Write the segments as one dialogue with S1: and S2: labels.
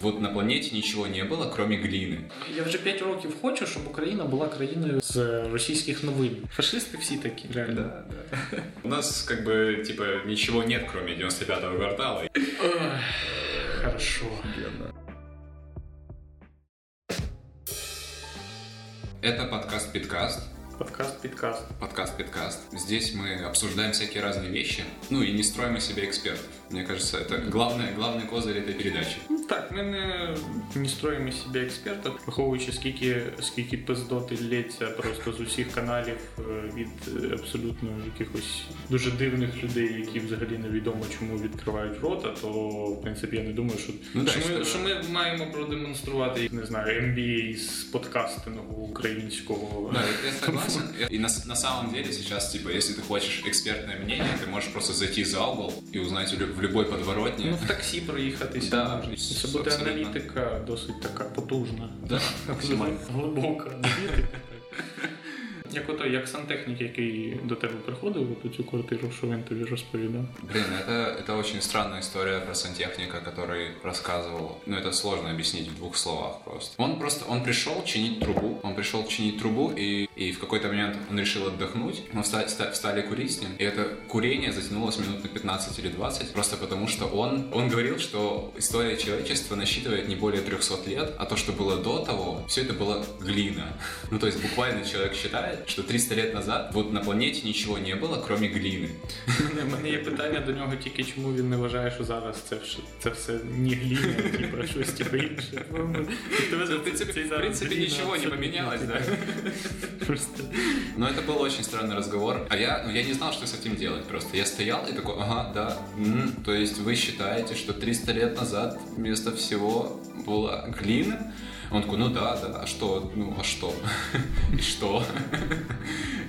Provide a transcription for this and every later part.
S1: Вот на планеті нічого не було, кроме глини.
S2: Я вже 5 років хочу, щоб Україна була країною з російських новин. Фашисти всі такі, реально.
S1: Да, да. У нас как бы типа ничего нет, кроме 95-го квартала.
S2: Ох, Хорошо.
S1: Это подкаст Питкаст.
S2: Подкаст, підкаст.
S1: Подкаст Питкаст. Здесь мы обсуждаем всякие разные вещи, ну и не строим из себя экспертов. Мне кажется, это главное, главный козырь этой передачи.
S2: Ну так, ми не, не строїмо з себе експертів, враховуючи скільки, скільки пиздоти лється просто з усіх каналів е, від е, абсолютно якихось дуже дивних людей, які взагалі невідомо чому відкривають рота, то в принципі я не думаю, що,
S1: Ну да,
S2: що, ми,
S1: що-
S2: що ми маємо продемонструвати, не знаю, MBA з подкастингу українського.
S1: Да, я согласен. И на, на самом деле сейчас, типа, если ты хочешь экспертное мнение, ты можешь просто зайти за угол и узнать в лю- в любой подворотні.
S2: Ну, в таксі проїхатися
S1: Да,
S2: Це буде аналітика досить така потужна.
S1: Да.
S2: Глибока аналітика. Як ото, як сантехнік, який до тебе приходив у цю квартиру, що він тобі розповідав.
S1: Блин, это, это очень странная история про сантехника, который рассказывал. Ну, это сложно объяснить в двух словах просто. Он просто, он пришел чинить трубу, он пришел чинить трубу, и, и в какой-то момент он решил отдохнуть. Мы встали, ста- встали курить с ним, и это курение затянулось минут на 15 или 20, просто потому что он, он говорил, что история человечества насчитывает не более 300 лет, а то, что было до того, все это была глина. Ну, то есть буквально человек считает, что 300 лет назад вот на планете ничего не было, кроме глины.
S2: У мене є питання до нього тільки, чому він не вважає, що зараз це, вш- це все не гліна, типу, щось типу інше.
S1: В принципе, в принципе, ничего не поменялось, да.
S2: Просто
S1: Но это был очень странный разговор. А я, ну, я не знал, что с этим делать просто. Я стоял и такой, ага, да. м, То есть вы считаете, что 300 лет назад вместо всего была глина? Он такой, ну да, да, а что, ну а что? И что?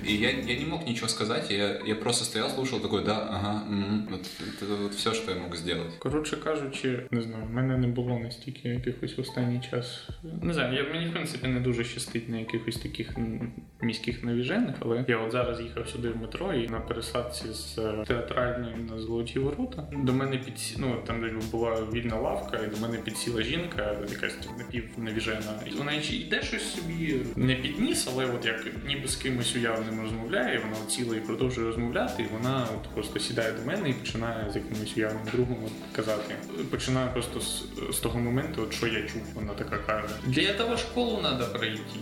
S1: И я, я не мог ничего сказать, я, я просто стоял, слушал, такой, да, ага, м, вот, это вот все, что я мог сделать.
S2: Коротше кажучи, не знаю, в мене не було настільки якихось в останній час. Не знаю, я мені в принципі не дуже щастить на якихось таких міських навіжених, але я от зараз їхав сюди в метро і на пересадці з е, театральної на золоті ворота. До мене підсі... ну там була вільна лавка, і до мене підсіла жінка, якась напівнавіжена. І вона йде щось собі не підніс, але от як ніби з кимось уявним розмовляє, вона ціла і продовжує розмовляти, і вона от просто сідає до мене і починає з якимось уявним другом от казати. Починає просто з, з того моменту, от що я чув, вона така каже: Для того школу треба пройти.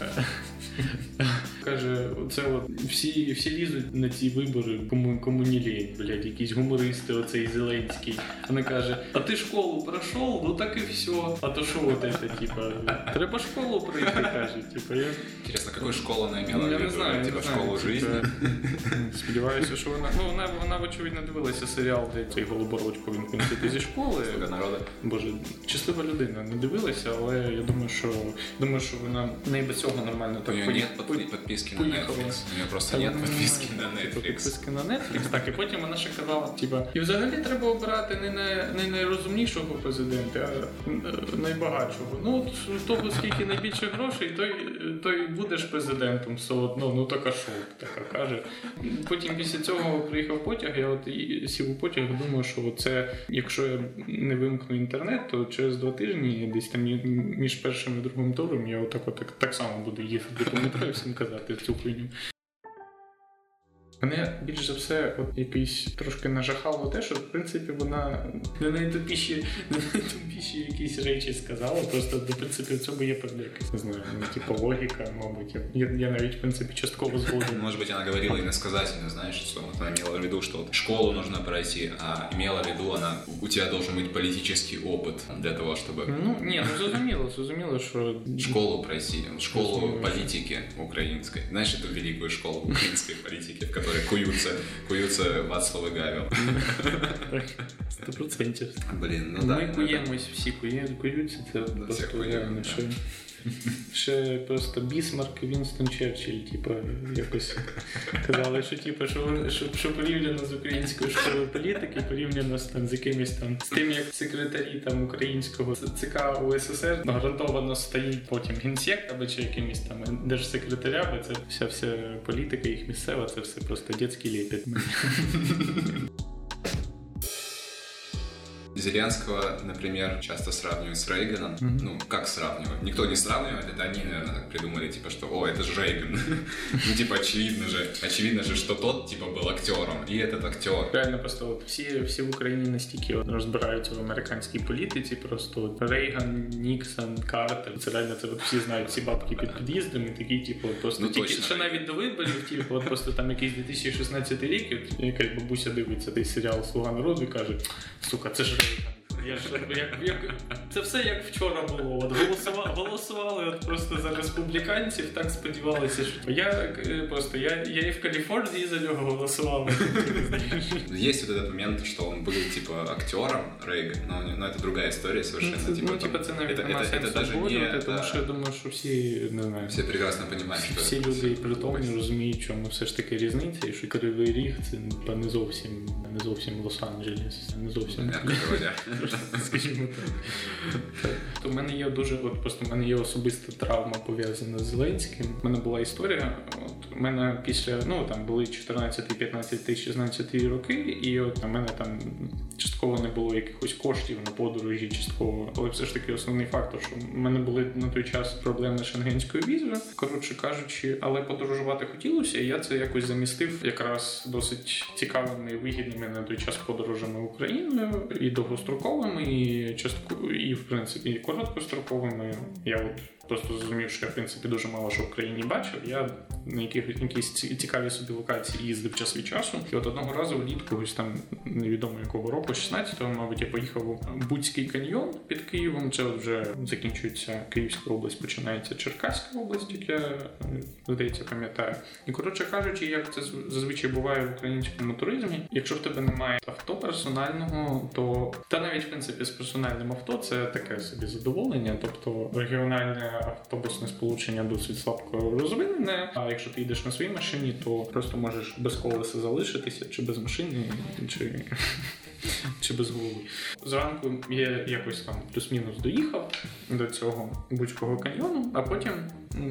S2: Каже, оце от всі, всі лізуть на ці вибори, кому, кому не лінь, блядь, якісь гумористи, оцей Зеленський. Вона каже: А ти школу пройшов? Ну так і все. А то що от це, типа, треба школу пройти, каже. Типа, я,
S1: Интересно, какую школу она имела
S2: ну, я не знаю,
S1: Типа школу жизни?
S2: Сподіваюся, що вона. Ну, вона, вона очевидно дивилася серіал, де цей голобородько він в зі школи.
S1: Слуга народа.
S2: Боже, щаслива людина, не дивилася, але я думаю, що думаю, що вона не без цього нормально
S1: У
S2: так
S1: нее
S2: поні-
S1: нет подписки на. Netflix. У нее просто
S2: вона-
S1: подписки на Netflix.
S2: Підписки на Netflix, так, і потім вона ще казала, типа, і взагалі треба обирати не, на, не найрозумнішого президента, а е, найбагатшого. Ну, от того, скільки найбільше грошей, той, той будеш президентом все одно, ну така що, така каже. Потім після цього приїхав потяг, я от і сів у потяг, думаю, що це, якщо я не вимкну інтернет, то через два тижні десь там мі- між першим і другим туром я отак от так, так само буду їхати метро і всім казати цю хуйню. Мене більш за все, от якийсь трошки нажахало те, що в принципі вона не найтупіші, не найтупіші якісь речі сказала. Просто в принципі в цьому є певна якась не знаю, ну, типу логіка, мабуть. Я, я навіть в принципі частково згоден.
S1: Может быть, она говорила иносказательно, знаешь, что вот она имела в виду, что вот школу нужно пройти, а имела в виду она, у тебя должен быть политический опыт для того, чтобы
S2: Ну ні, ну зрозуміло, зрозуміло, що
S1: школу пройти, школу
S2: Разумеется.
S1: политики украинской. Знаешь эту великую школу украинской политики, в которой куются, куются Вацлав и Гавел?
S2: сто процентов.
S1: Блин, ну да.
S2: Мы
S1: ну это-
S2: куємось всі, кує, куються, просто реально. Ще. Просто Бісмарк Вінстон Черчилль, типу, якось казали, що типу, що, що, що порівняно з українською школою політики, порівняно з, там, з якимись там з тим, як секретарі там українського ЦК УССР гарантовано стоїть потім генсек або чи якимось там держсекретаря, бо це вся вся політика їх місцева, це все просто дітський лепет.
S1: Зеленского, например, часто сравнивают с Рейганом. Mm-hmm. Ну, как сравнивать? Никто не сравнивает, это они, наверное, так придумали, типа, что, о, это же Рейган. ну, типа, очевидно же, очевидно же, что тот, типа, был актером, и этот актер.
S2: Реально просто от всі, всі в Україні настільки от розбираються в американській політиці, просто от Рейган, Ніксон, Картер. Це реально це от всі знають ці бабки під під'їздами, такі, типу, просто
S1: Ну,
S2: тільки
S1: точно.
S2: що навіть до виборів, типу, от просто там якийсь 2016 рік, і якась бабуся дивиться цей серіал Слуга народу і каже: сука, це ж Рейган. Я ж як, як це все як вчора було. От голосували, голосували от просто за республіканців, так сподівалися, що я е, просто я, я і в Каліфорнії за нього голосував.
S1: Есть вот этот момент, что он был, типа, актером Рейган, но, у него- но это другая история совершенно.
S2: Ну, це,
S1: типа,
S2: ну,
S1: там-
S2: типа, це навіть
S1: это,
S2: нема
S1: это,
S2: сенсу
S1: это даже не...
S2: обговорювати, тому
S1: да.
S2: що я думаю, що всі не знаю.
S1: Все прекрасно понимают, что
S2: Всі
S1: это
S2: люди і
S1: всё
S2: притомні
S1: такое.
S2: розуміють, чому все ж таки різниця, і що кривий ріг це та не зовсім не зовсім Лос-Анджелес, не зовсім
S1: Мягко говоря.
S2: скажімо так. То в мене є дуже, от просто в мене є особиста травма пов'язана з Зеленським. У мене була історія. От у мене після ну там були 14, 15, 16 роки, і от у мене там частково не було якихось коштів на подорожі, частково, але все ж таки основний фактор, що в мене були на той час проблеми з шенгенською візою, коротше кажучи, але подорожувати хотілося, і я це якось замістив якраз досить цікавими і вигідними на той час подорожами Україною і довгостроковими, і частково, і в принципі і короткостроковими. Я от просто зрозумів, що я в принципі дуже мало що в країні бачив. Я на яких якісь ці- цікаві собі локації їздив час від часу. І от одного разу влітку, ось там невідомо якого року, 16-го, мабуть, я поїхав у Буцький каньйон під Києвом. Це вже закінчується Київська область, починається Черкаська область, як я здається пам'ятаю. І коротше кажучи, як це зазвичай буває в українському туризмі, якщо в тебе немає авто персонального, то та навіть в принципі з персональним авто це таке собі задоволення. Тобто регіональне автобусне сполучення досить слабко розвинене. А якщо ти йдеш на своїй машині, то просто можеш без колеса залишитися, чи без машини, чи. Чи без голови. Зранку я якось там плюс-мінус доїхав до цього Буцького каньйону, а потім,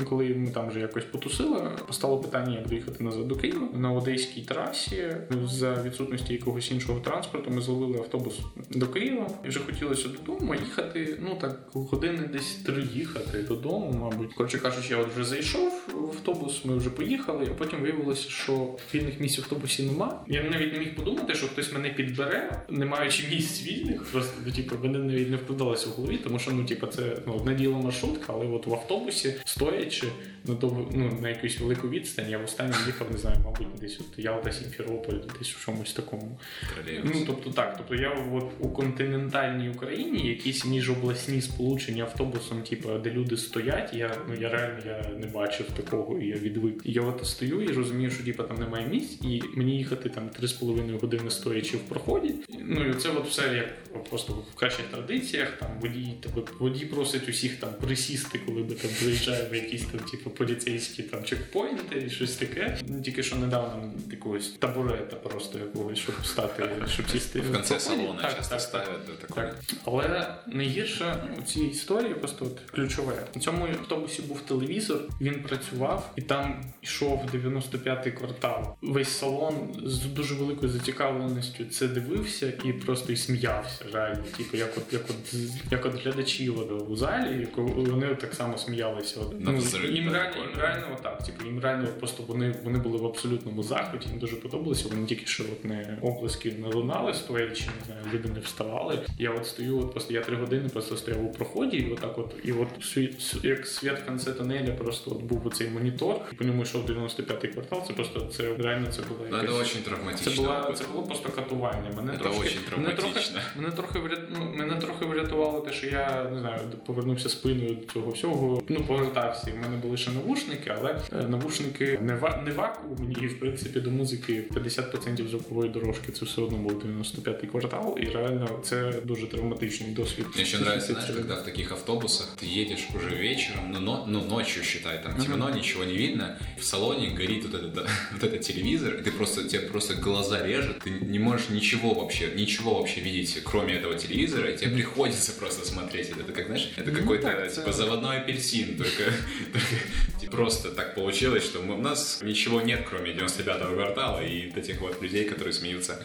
S2: коли ми там вже якось потусили, постало питання, як доїхати назад до Києва. На одеській трасі за відсутності якогось іншого транспорту ми зловили автобус до Києва і вже хотілося додому їхати. Ну так години десь три їхати додому, мабуть. Коротше кажучи, я от вже зайшов в автобус, ми вже поїхали, а потім виявилося, що вільних місць в автобусі нема. Я навіть не міг подумати, що хтось мене підбере, не маючи місць вільних. Просто типу, мене навіть не вкладалося в голові, тому що ну, типу, це ну, одне діло маршрутка, але от в автобусі стоячи на довго, ну, на якусь велику відстань, я в останній їхав, не знаю, мабуть, десь от Ялта, Сімферополь, десь в чомусь такому.
S1: Троллейбус.
S2: Ну, тобто так, тобто я от у континентальній Україні якісь міжобласні сполучення автобусом, типу, де люди стоять, я ну я реально я не бачив такого, і я відвик. Я от стою і розумію, що типу, там немає місць, і мені їхати там 3,5 години стоячи в проході. Ну і це от все як просто в кращих традиціях. Там водій тебе водій просить усіх там присісти, коли ми там приїжджаємо якісь там, типу, поліцейські там чекпоінти і щось таке. Тільки що недавно якогось табурета просто якогось, щоб стати, щоб сісти
S1: В конце
S2: проході.
S1: салона
S2: Так,
S1: часто
S2: так,
S1: ставят да, такое.
S2: так. Але найгірше у цій історії просто от ключове. У цьому автобусі був телевізор, він працював, і там йшов 95-й квартал. Весь салон з дуже великою зацікавленістю це дивився і просто і сміявся. Реально, типу, як от як от як от глядачі у залі, як вони так само сміялися. Ну, їм
S1: так,
S2: реально, їм реально отак. Типу, їм реально просто вони, вони були в абсолютному захваті, їм дуже подобалося. Вони тільки що от не оплески не лунали стоячи, не знаю, люди не вставали. Я от стою, от просто я три години просто стояв у проході, і отак от, і от світ, як світ в кінці тунеля, просто от був оцей монітор, і по ньому йшов 95-й квартал. Це просто це реально це була
S1: Ну, это
S2: якась-
S1: очень
S2: це
S1: травматично.
S2: була це було просто катування. Мене
S1: Це
S2: трошки
S1: очень
S2: мене трохи,
S1: травматично.
S2: мене трохи ну, мене трохи врятувало те, що я не знаю, повернувся спиною до цього всього. Ну повертався. і в мене були ще навушники, але е, навушники не ва не вакуумні, і в принципі до музики 50% звукової дорожки це все одно був 95-й квартал, і реально це дуже травматичний досвід.
S1: Мне еще нравится,
S2: Це-
S1: знаешь, когда в таких автобусах ты едешь уже вечером, ну, но, ну ночью считай, там темно, ничего не видно, в салоне горит вот этот, вот этот телевизор, и ты просто, тебе просто глаза режет, ты не можешь ничего вообще, ничего вообще видеть, кроме этого телевизора, и тебе приходится просто смотреть это. Это как, знаешь, это ну, какой-то так, типа заводной апельсин, только, только типа, просто так получилось, что мы, у нас ничего нет, кроме 95-го квартала и этих вот людей, которые сміються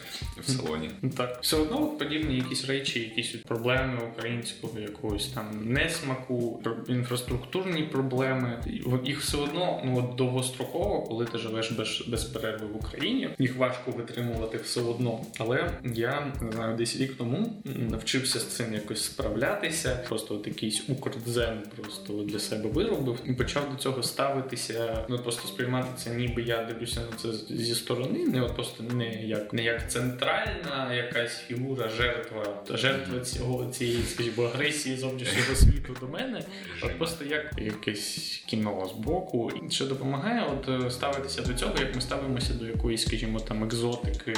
S1: в салоні.
S2: Так, все одно подібні якісь речі, якісь проблеми українського якогось там несмаку, інфраструктурні проблеми. Їх все одно ну довгостроково, коли ти живеш без, без перерви в Україні, їх важко витримувати все одно. Але я не знаю, десь рік тому навчився з цим якось справлятися. Просто от якийсь укрдзен просто для себе виробив і почав до цього ставитися. Ну просто сприймати це, ніби я дивлюся на це зі сторони, не от просто не як не як центральна якась фігура, жертва жертва цього цієї, скажімо, агресії зовнішнього світу до мене, а просто як якесь кіно з боку, що допомагає, от е, ставитися до цього, як ми ставимося до якоїсь, скажімо, там екзотики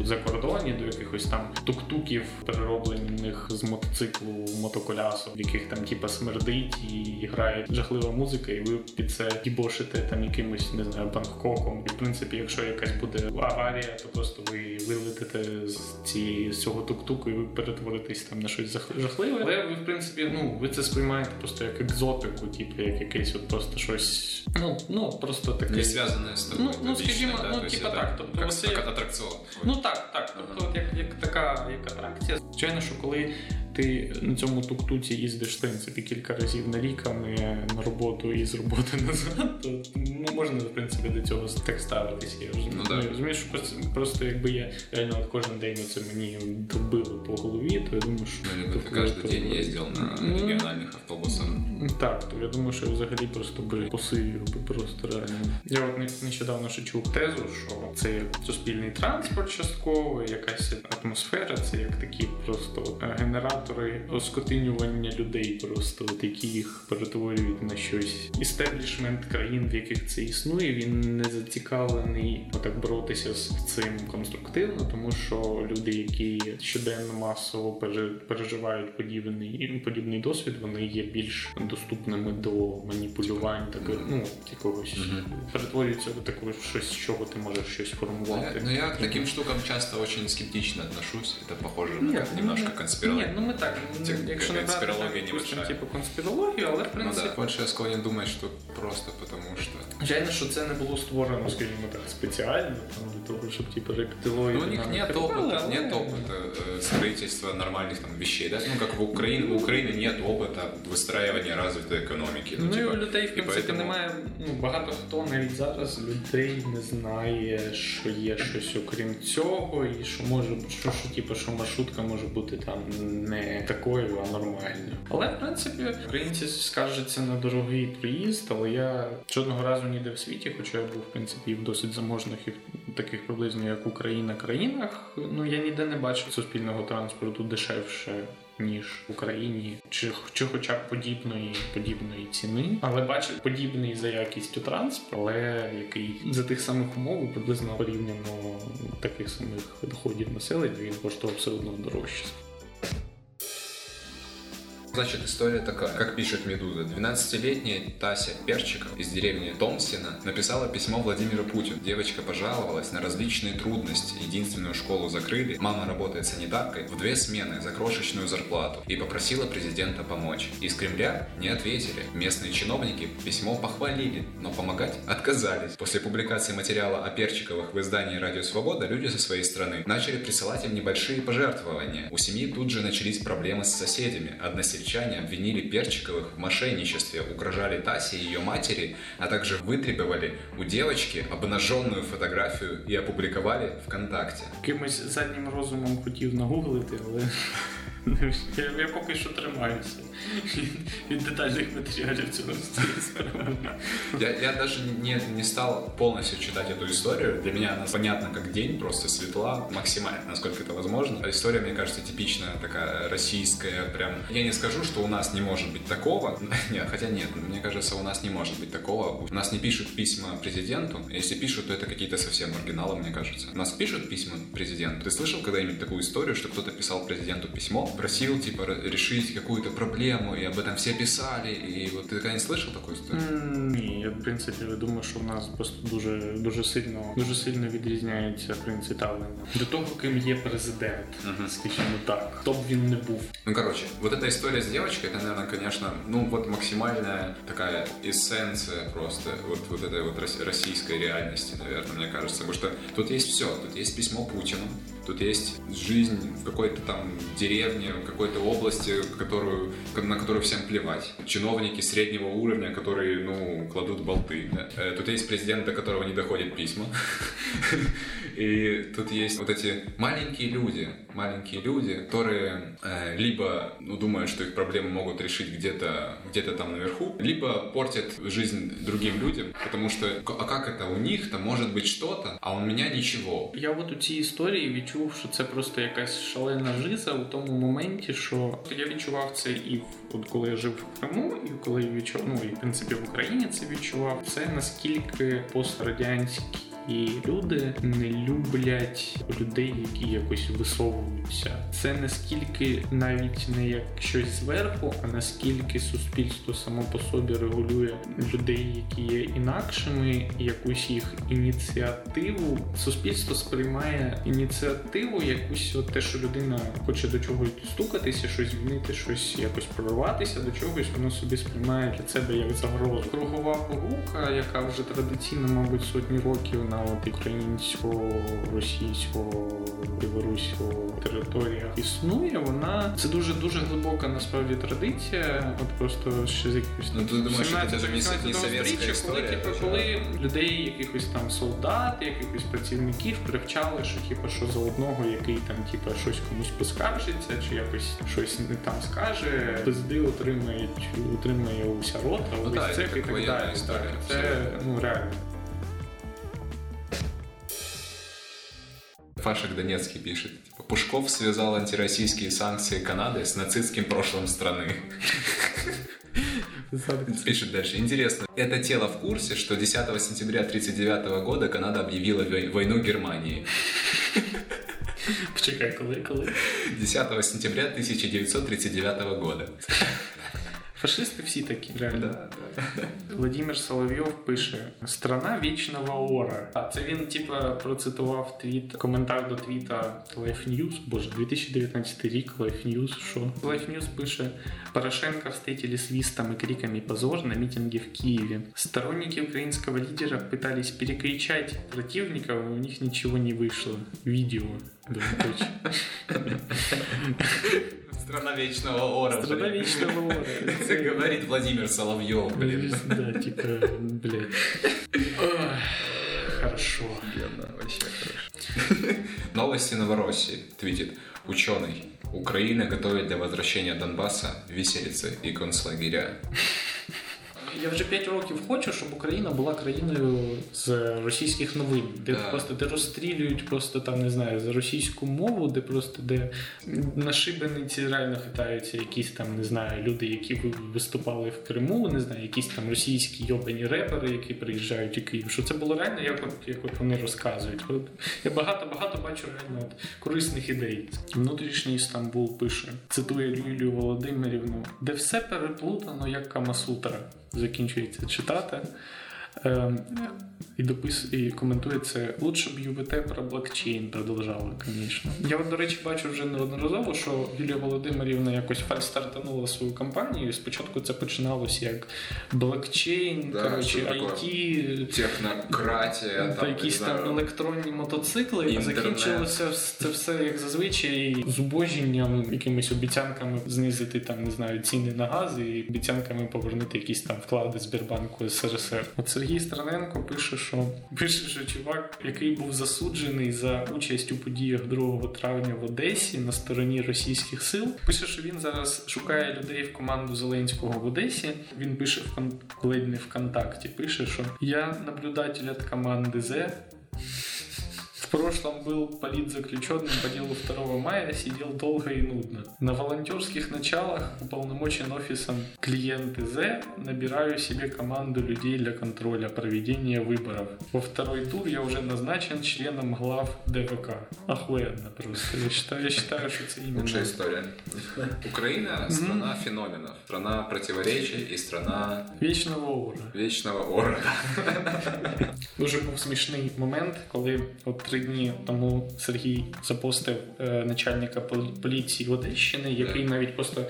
S2: у закордоні, до якихось там тук-туків, перероблених з мотоциклу мотоколясу, в яких там типа смердить і грає жахлива музика, і ви під це дібошите там якимось не знаю Бангкоком. І в принципі, якщо якась буде аварія, то просто ви вилетите з цієї з цього тук-туку і ви перетворитесь там на щось жахливе. Але ви в принципі, ну ви це сприймаєте просто як екзотику, типу як якесь от просто щось. Ну ну просто таке
S1: не зв'язане з тобою.
S2: Ну, ну скажімо, да, ну типа так. Тобто
S1: як, це як атракціон.
S2: Ну так, так. Тобто, от як, як така як атракція. Звичайно, що коли ти на цьому тук-туці їздиш в принципі кілька разів на рік, а не на роботу і з роботи назад, то ну, можна в принципі до цього так ставитися. Я вже ну, розумію, що просто, просто якби я реально кожен день це мені добило по голові, то я думаю, що
S1: ну, ти кожен то... день їздив на регіональних автобусах.
S2: Так, то я думаю, що я взагалі просто би посивів би просто реально. Я от нещодавно ще чув тезу, що це суспільний транспорт частково, якась атмосфера, це як такі просто генератори генератори оскотинювання людей, просто от які їх перетворюють на щось. Істеблішмент країн, в яких це існує, він не зацікавлений отак боротися з цим конструктивно, тому що люди, які щоденно масово переживають подібний подібний досвід, вони є більш доступними до маніпулювань, так ну якогось mm перетворюються до такого щось, з чого ти можеш щось формувати.
S1: Ну я к таким штукам часто очень скептично отношусь. Это похоже на немножко конспирологию
S2: Ну, ми так, якщо не брати так, типу конспірологію, але в принципі...
S1: Ну, да. Больше я склонен думать, що просто потому що...
S2: Звичайно, що це не було створено, скажімо так, спеціально, там, для того, щоб типу рептилоїди...
S1: Ну, у них нет опыта, але... нет опыта э, строительства нормальных там вещей, да? Ну, как в Украине, у України нет опыта выстраивания развитой економіки.
S2: Ну, ну типа, і у людей, в принципі, поэтому... немає, ну, багато хто навіть зараз людей не знає, що є щось окрім цього, і що може, що, що, типу, що маршрутка може бути там не такою, а нормальною. Але в принципі українці скаржаться на дорогий проїзд, але я жодного разу ніде в світі, хоча я був в принципі в досить заможних і таких приблизно як Україна країнах. Ну я ніде не бачив суспільного транспорту дешевше. Ніж в Україні, чи чи хоча б подібної подібної ціни, але бачив подібний за якістю транспорт, але який за тих самих умов приблизно порівняно таких самих доходів населення він коштував одно дорожче.
S1: Значит, история такая. Как пишет Медуза, 12-летняя Тася Перчиков из деревни Томсина написала письмо Владимиру Путину. Девочка пожаловалась на различные трудности. Единственную школу закрыли, мама работает санитаркой в две смены за крошечную зарплату и попросила президента помочь. Из Кремля не ответили. Местные чиновники письмо похвалили, но помогать отказались. После публикации материала о Перчиковых в издании «Радио Свобода» люди со своей стороны начали присылать им небольшие пожертвования. У семьи тут же начались проблемы с соседями. Односельчане односельчане обвинили Перчиковых в мошенничестве, угрожали Тасе и ее матери, а также вытребовали у девочки обнаженную фотографию и опубликовали ВКонтакте.
S2: Якимось заднім розумом хотів нагуглити, але я, я поки що тримаюся від детальных материалов цього
S1: я, я даже не, не стал полностью читать эту историю. Для меня она понятна как день, просто светла, максимально, насколько это возможно. История, мне кажется, типичная такая российская, прям... Я не скажу, что у нас не может быть такого. Нет, хотя нет, мне кажется, у нас не может быть такого. У нас не пишут письма президенту. Если пишут, то это какие-то совсем оригиналы, мне кажется. У нас пишут письма президенту. Ты слышал когда-нибудь такую историю, что кто-то писал президенту письмо, просил, типа, решить какую-то проблему, и об этом все писали, и вот ты когда не слышал такую историю?
S2: Ні, я в принципі думаю, що в нас просто дуже дуже сильно дуже сильно відрізняється принцип ставлення до того, ким є президент,
S1: Мгм.
S2: скажімо так, хто б він не був.
S1: Ну, короче, вот эта история с девочкой, это, наверное, конечно, ну, вот максимальная такая эссенция просто вот, вот этой вот рос- российской реальности, наверное, мне кажется. Потому что тут есть все. Тут есть письмо Путину, тут есть жизнь в какой-то там деревне, в какой-то области, которую, на которую всем плевать. Чиновники среднего уровня, которые, ну, кладут болты. да. Э, Тут есть президент, до которого не доходят письма. И тут есть вот эти маленькие люди, маленькие люди, которые э, либо ну, думают, что их проблемы могут решить где-то где там наверху, либо портят жизнь другим людям, потому что к- а как это у них-то может быть что-то, а у меня ничего.
S2: Я от у цій історії відчув, що це просто якась шалена жиза у тому моменті, що я відчував це і в от коли я жив в Криму, і коли я відчував, ну і в принципі в Україні це відчував. Це наскільки пострадянські люди не люблять людей, які якось висовуються. Це наскільки навіть не як щось зверху, а наскільки суспільство само по собі регулює людей, які є інакшими, якусь їх ініціативу. Суспільство сприймає ініціативу, якусь от те, що людина хоче до чогось стукатися, щось змінити, щось якось прорватися до чогось, воно собі сприймає для себе як загрозу. Кругова порука, яка вже традиційно, мабуть, сотні років на от українсько-російсько-білорусько територіях існує. Вона це дуже дуже глибока насправді традиція. От просто ще з якихось
S1: Ну, ти думаєш, що це не совєтська
S2: сторіччя, коли,
S1: історія,
S2: типу, коли людей, якихось там солдат, якихось працівників привчали, що типу, що за одного, який там типу, щось комусь поскаржиться, чи якось щось не там скаже, пизди отримають, отримає уся рота,
S1: Ну
S2: увесь
S1: так,
S2: цех і так далі.
S1: історія,
S2: Це ну реально.
S1: Фашик Донецкий пишет, типа, Пушков связал антироссийские санкции Канады с нацистским прошлым страны. Пишет дальше. Интересно, это тело в курсе, что 10 сентября 1939 года Канада объявила вой- войну Германии?
S2: Почекай, коли, коли?
S1: 10 сентября 1939 года.
S2: Фашисти всі такі, реально.
S1: Да, да.
S2: Владимир Соловйов пише: Страна вічного ора. А це він, типа, процитував твіт, коментар до твіта Life News. Боже, 2019 рік Life News. Що? Life News пише: Порошенко встретили свистом и криками позор на митинге в Киеве. Сторонники украинского лидера пытались перекричать противников, но у них ничего не вышло. Видео. Двоеточие.
S1: Страна вечного ора.
S2: Страна
S1: блин.
S2: вічного ора.
S1: Это говорит Владимир Соловьев, блин.
S2: Да, типа. Ох, Хорошо.
S1: Офигенно, вообще хорошо. Новости Новороссии. Твитит. Ученый. Украина готовит для возвращения Донбасса виселицы и концлагеря.
S2: Я вже 5 років хочу, щоб Україна була країною з російських новин, де
S1: Так.
S2: просто де розстрілюють просто там не знаю за російську мову, де просто де на шибениці реально хитаються якісь там не знаю люди, які виступали в Криму, не знаю, якісь там російські йобані репери, які приїжджають у Київ. Що це було реально, як от як от вони розказують. От Я багато багато бачу реально от корисних ідей. Внутрішній Стамбул пише, цитує Юлію Володимирівну, де все переплутано як Камасутра. Закінчується читати. Ем, і допис і коментує це. Лучше б ЮВТ про блокчейн продовжала, звісно. Я, до речі, бачу вже неодноразово, що Юлія Володимирівна якось фальстартанула свою кампанію. Спочатку це починалося як блокчейн,
S1: Да,
S2: коротше? IT,
S1: Технократия,
S2: та
S1: там,
S2: якісь
S1: не
S2: там
S1: знаю,
S2: електронні мотоцикли,
S1: Інтернет.
S2: закінчилося це все як зазвичай зубожінням, якимись обіцянками знизити там, не знаю, ціни на газ і обіцянками повернути якісь там вклади Сбербанку СРСР. От Сергій Страненко пише, що пише, що чувак, який був засуджений за участь у подіях 2 травня в Одесі на стороні російських сил, пише, що він зараз шукає людей в команду Зеленського в Одесі. Він пише в кон... ледь не ВКонтакті. Пише, що я наблюдатель від команди З. прошлом был политзаключенным по делу 2 мая, сидел долго и нудно. На волонтерских началах уполномочен офисом клиенты З, набираю себе команду людей для контроля проведения выборов. Во второй тур я уже назначен членом глав ДВК. Охуенно просто. Я считаю, я считаю что это именно...
S1: Лучшая история. Украина — страна феноменов, страна противоречий и страна
S2: Вечного ора.
S1: вечного ора.
S2: Дуже був смішний момент, коли от три дні. Тому Сергій запостив е, начальника пол- поліції Одещини, який навіть просто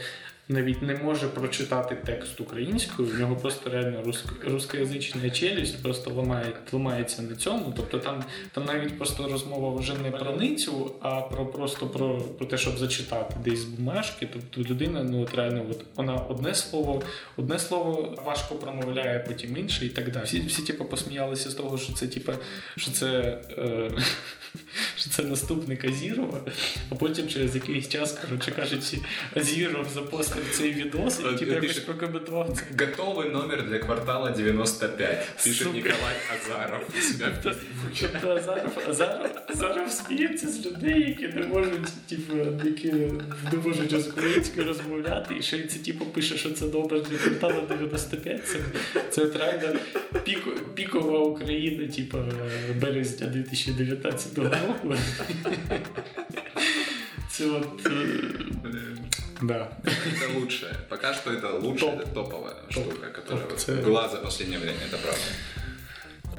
S2: навіть не може прочитати текст українською. В нього просто реально руск- рускоязична челюсть просто ламає, ламається на цьому. Тобто там, там навіть просто розмова вже не про ницю, а про просто про, про те, щоб зачитати десь з бумажки. Тобто людина, ну от реально, от вона одне слово, одне слово важко промовляє, потім інше і так далі. Всі, всі типу, посміялися з того, що це типу, що це. Е, що це наступник Азірова, а потім через якийсь час, коротше кажучи, Азіров запостив цей відос і
S1: От
S2: типу, якось прокоментував це.
S1: Готовый номер для квартала 95, пишет
S2: Сука.
S1: Николай Азаров.
S2: Тобто Азаров, Азаров, Азаров сміється з людей, які не можуть, типу, які не можуть з українською розмовляти, і ще й це типу пише, що це добре для кварталу 95. Це, це реально піко, пікова Україна, типу, березня 2019 року. От. е, Да.
S1: Это лучшее. Пока что это лучшая, это топовая
S2: Топ.
S1: штука, которая была за последнее время, это правда.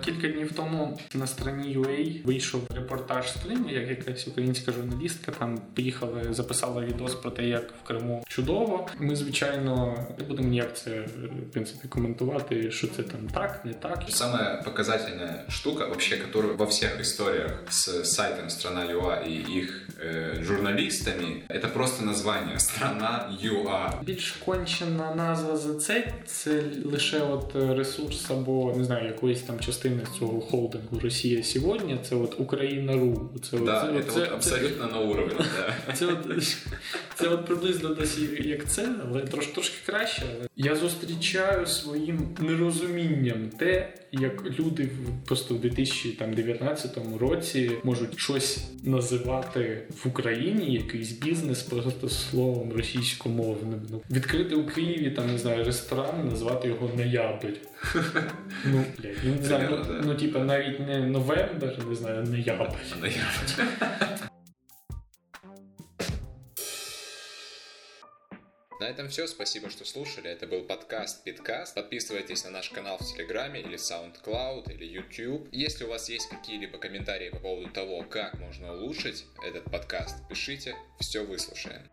S2: Кілька днів тому на стороні UA вийшов репортаж з Криму, як якась українська журналістка там поїхала, записала відос про те, як в Криму чудово. Ми, звичайно, не будемо ніяк це в принципі коментувати, що це там так, не так.
S1: Самая показательная штука, вообще, которую во всех историях с сайтом Страна.ua и их э, журналистами, это просто название Страна.ua.
S2: Більш кончена назва за це це лише от ресурс або не знаю якоїсь там частини цього холдингу Росія сьогодні. Це от Україна.ру. Це
S1: Да,
S2: це, це- це-
S1: абсолютно на уровні. да.
S2: Це от, це от приблизно десь як це, але трошки трошки краще. Але я зустрічаю своїм нерозумінням те, як люди в просто в 2019 році можуть щось називати в Україні, якийсь бізнес просто словом російськомовним. Ну, відкрити у Києві там не знаю ресторан, назвати його Ноябрь. Ну, блядь, ну, ну, типа навіть не новембр, не знаю, ноябрь.
S1: На этом все. Спасибо, что слушали. Это был подкаст Питкаст. Подписывайтесь на наш канал в Телеграме или SoundCloud или YouTube. Если у вас есть какие-либо комментарии по поводу того, как можно улучшить этот подкаст, пишите. Все выслушаем.